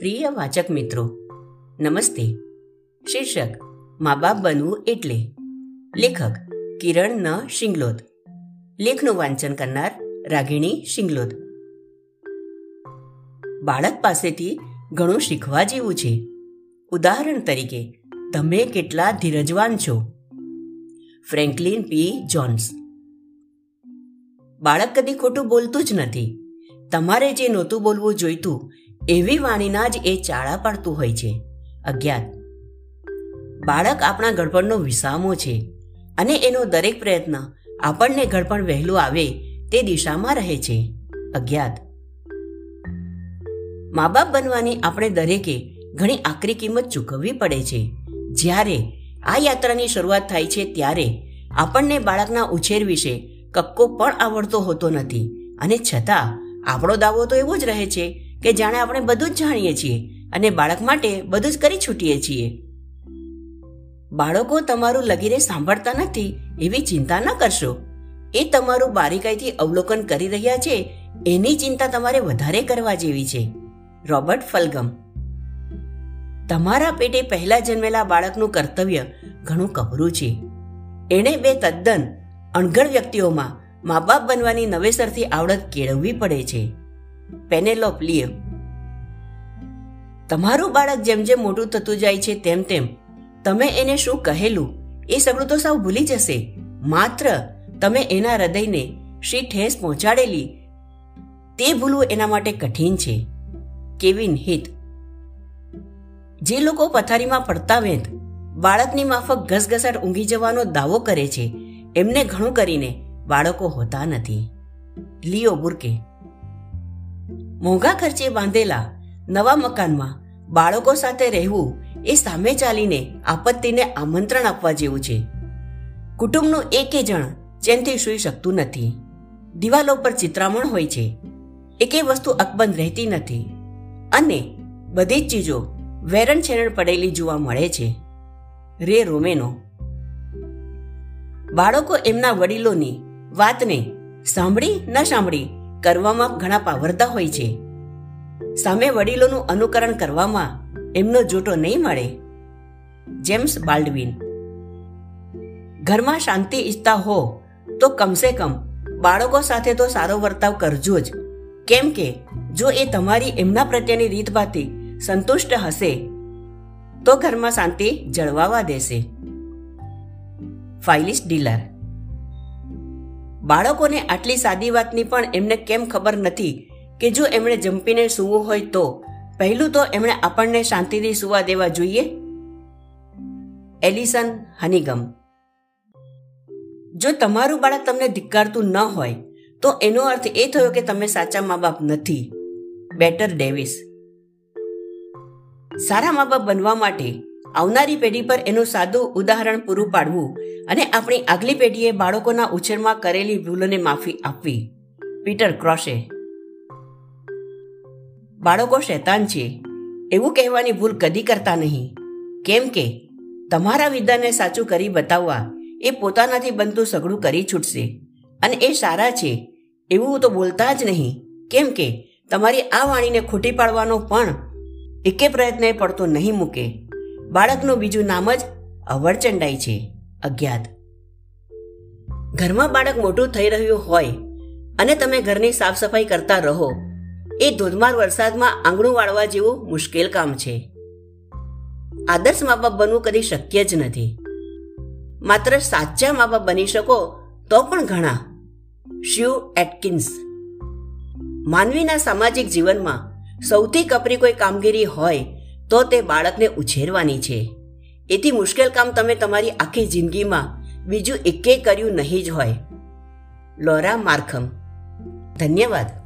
પ્રિય વાચક મિત્રો, નમસ્તે. શીર્ષક, મા બાપ બનવું એટલે. લેખક, કિરણ ન શિંગલોદ લેખનું વાંચન કરનાર, રાગિણી શિંગલોદ બાળક પાસેથી ઘણું શીખવા જેવું છે. ઉદાહરણ તરીકે, તમે કેટલા ધીરજવાન છો. Franklin P. જોન્સ. બાળક કદી ખોટું બોલતું જ નથી. તમારે જે નહોતું બોલવું જોઈતું એવી વાણીના જ એ ચાળા પાડતું હોય છે. અજ્ઞાત. બાળક આપણા ગળપણનો વિસામો છે અને એનો દરેક પ્રયત્ન આપણને ગળપણ વહેલું આવે તે દિશામાં રહે છે. અજ્ઞાત. મા બાપ બનવાની આપણે દરેકે ઘણી આકરી કિંમત ચૂકવવી પડે છે. જ્યારે આ યાત્રાની શરૂઆત થાય છે ત્યારે આપણને બાળકના ઉછેર વિશે કક્કો પણ આવડતો હોતો નથી અને છતાં આપણો દાવો તો એવો જ રહે છે કે જાણે આપણે બધું જ જાણીએ છીએ અને બાળક માટે બધું જ કરી છૂટીએ છીએ. બાળકો તમારું લગીરે સાંભળતા નથી એવી ચિંતા ન કરશો. એ તમારું બારીકાઈથી અવલોકન કરી રહ્યા છે, એની ચિંતા તમારે વધારે કરવા જેવી છે. Robert Fulghum. તમારા પેટે પહેલા જન્મેલા બાળકનું કર્તવ્ય ઘણું કપરું છે. એણે બે તદ્દન અણઘડ વ્યક્તિઓમાં મા બાપ બનવાની નવેસરથી આવડત કેળવવી પડે છે. પેનેલોપ લિયો તમારું બાળક જેમ જેમ મોટું થતું જાય છે, તેમ તેમ તમે એને શું કહેલું? એ સગળું તો સાવ ભૂલી જશે. માત્ર તમે એના હૃદયને શ્રી ઠેસ પહોંચાડેલી તે ભૂલવું એના માટે કઠિન છે. કેવિન હિત. જે લોકો પથારીમાં પડતા વેંત, બાળકની માફક ઘસઘસાટ ઊંઘી જવાનો દાવો કરે છે, એમને ઘણું કરીને બાળકો હોતા નથી. લિયો બુર્કે. મોંઘા ખર્ચે બાંધેલા નવા મકાનમાં બાળકો સાથે રહેવું એ સામે ચાલીને આપત્તિને આમંત્રણ આપવા જેવું છે. કુટુંબનું એકે જણ ચેનથી સૂઈ શકતું નથી. દિવાલો પર ચિત્રામણ હોય છે. એકે વસ્તુ અકબંધ રહેતી નથી. અને બધી જ ચીજો વેરણ છેરણ પડેલી જોવા મળે છે. રે રોમેનો. બાળકો એમના વડીલોની વાતને સાંભળી ન સાંભળી કરવામાં ઘણા પાવરતા હોય છે. સામે વડીલોનું અનુકરણ કરવામાં એમનો જોટો નહીં મળે. James Baldwin. ઘરમાં શાંતિ ઈચ્છતા હો, તો કમસે કમ બાળકો સાથે તો સારો વર્તાવ કરજો જ. કેમ કે, જો એ તમારી એમના પ્રત્યેની રીતભાતી સંતુષ્ટ હશે, તો ઘરમાં શાંતિ જળવાવા દેશે. Phyllis Diller. બાળકોને આટલી સાદી વાતની પણ એમને કેમ ખબર નથી કે જો એમણે જંપીને સૂવું હોય તો? પહેલું તો એમણે આપણને શાંતિથી સૂવા દેવા જોઈએ. Alison Hanigam. જો તમારું બાળક તમને ધિક્કારતું ન હોય, તો એનો અર્થ એ થયો કે તમે સાચા મા બાપ નથી. Better Davis. સારા મા બાપ બનવા માટે આવનારી પેઢી પર એનું સાદું ઉદાહરણ પૂરું પાડવું અને આપણી આગલી પેઢીએ બાળકોના ઉછેરમાં કરેલી ભૂલોને માફી આપવી. પીટર ક્રોશે. બાળકો શૈતાન છે. એવું કહેવાની ભૂલ કદી કરતા નહીં. કેમ કે તમારા વિદ્યાને સાચું કરી બતાવવા એ પોતાનાથી બનતું સઘળું કરી છૂટશે. અને એ સારા છે. એવું તો બોલતા જ નહીં. કેમ કે તમારી આ વાણીને ખોટી પાડવાનો પણ એકે પ્રયત્ન પડતો નહીં મૂકે. બાળકનું બીજું નામ જ અવરચંડાઈ છે, અજ્ઞાત. ઘરમાં બાળક મોટું થઈ રહ્યું હોય અને તમે ઘરની સાફ સફાઈ કરતા રહો, એ ધોધમાર વરસાદમાં આંગણું વાળવા જેવું મુશ્કેલ કામ છે. આદર્શ મા બાપ બનવું કદી શક્ય જ નથી. માત્ર સાચા મા બાપ બની શકો તો પણ ઘણા. શિવ એટકિન્સ. માનવીના સામાજિક જીવનમાં સૌથી કપરી કોઈ કામગીરી હોય તો તે બાળકને ઉછેરવાની છે. એથી મુશ્કેલ કામ તમે તમારી આખી જિંદગીમાં બીજું એકે કર્યું નહીં જ હોય. Laura Markham. ધન્યવાદ.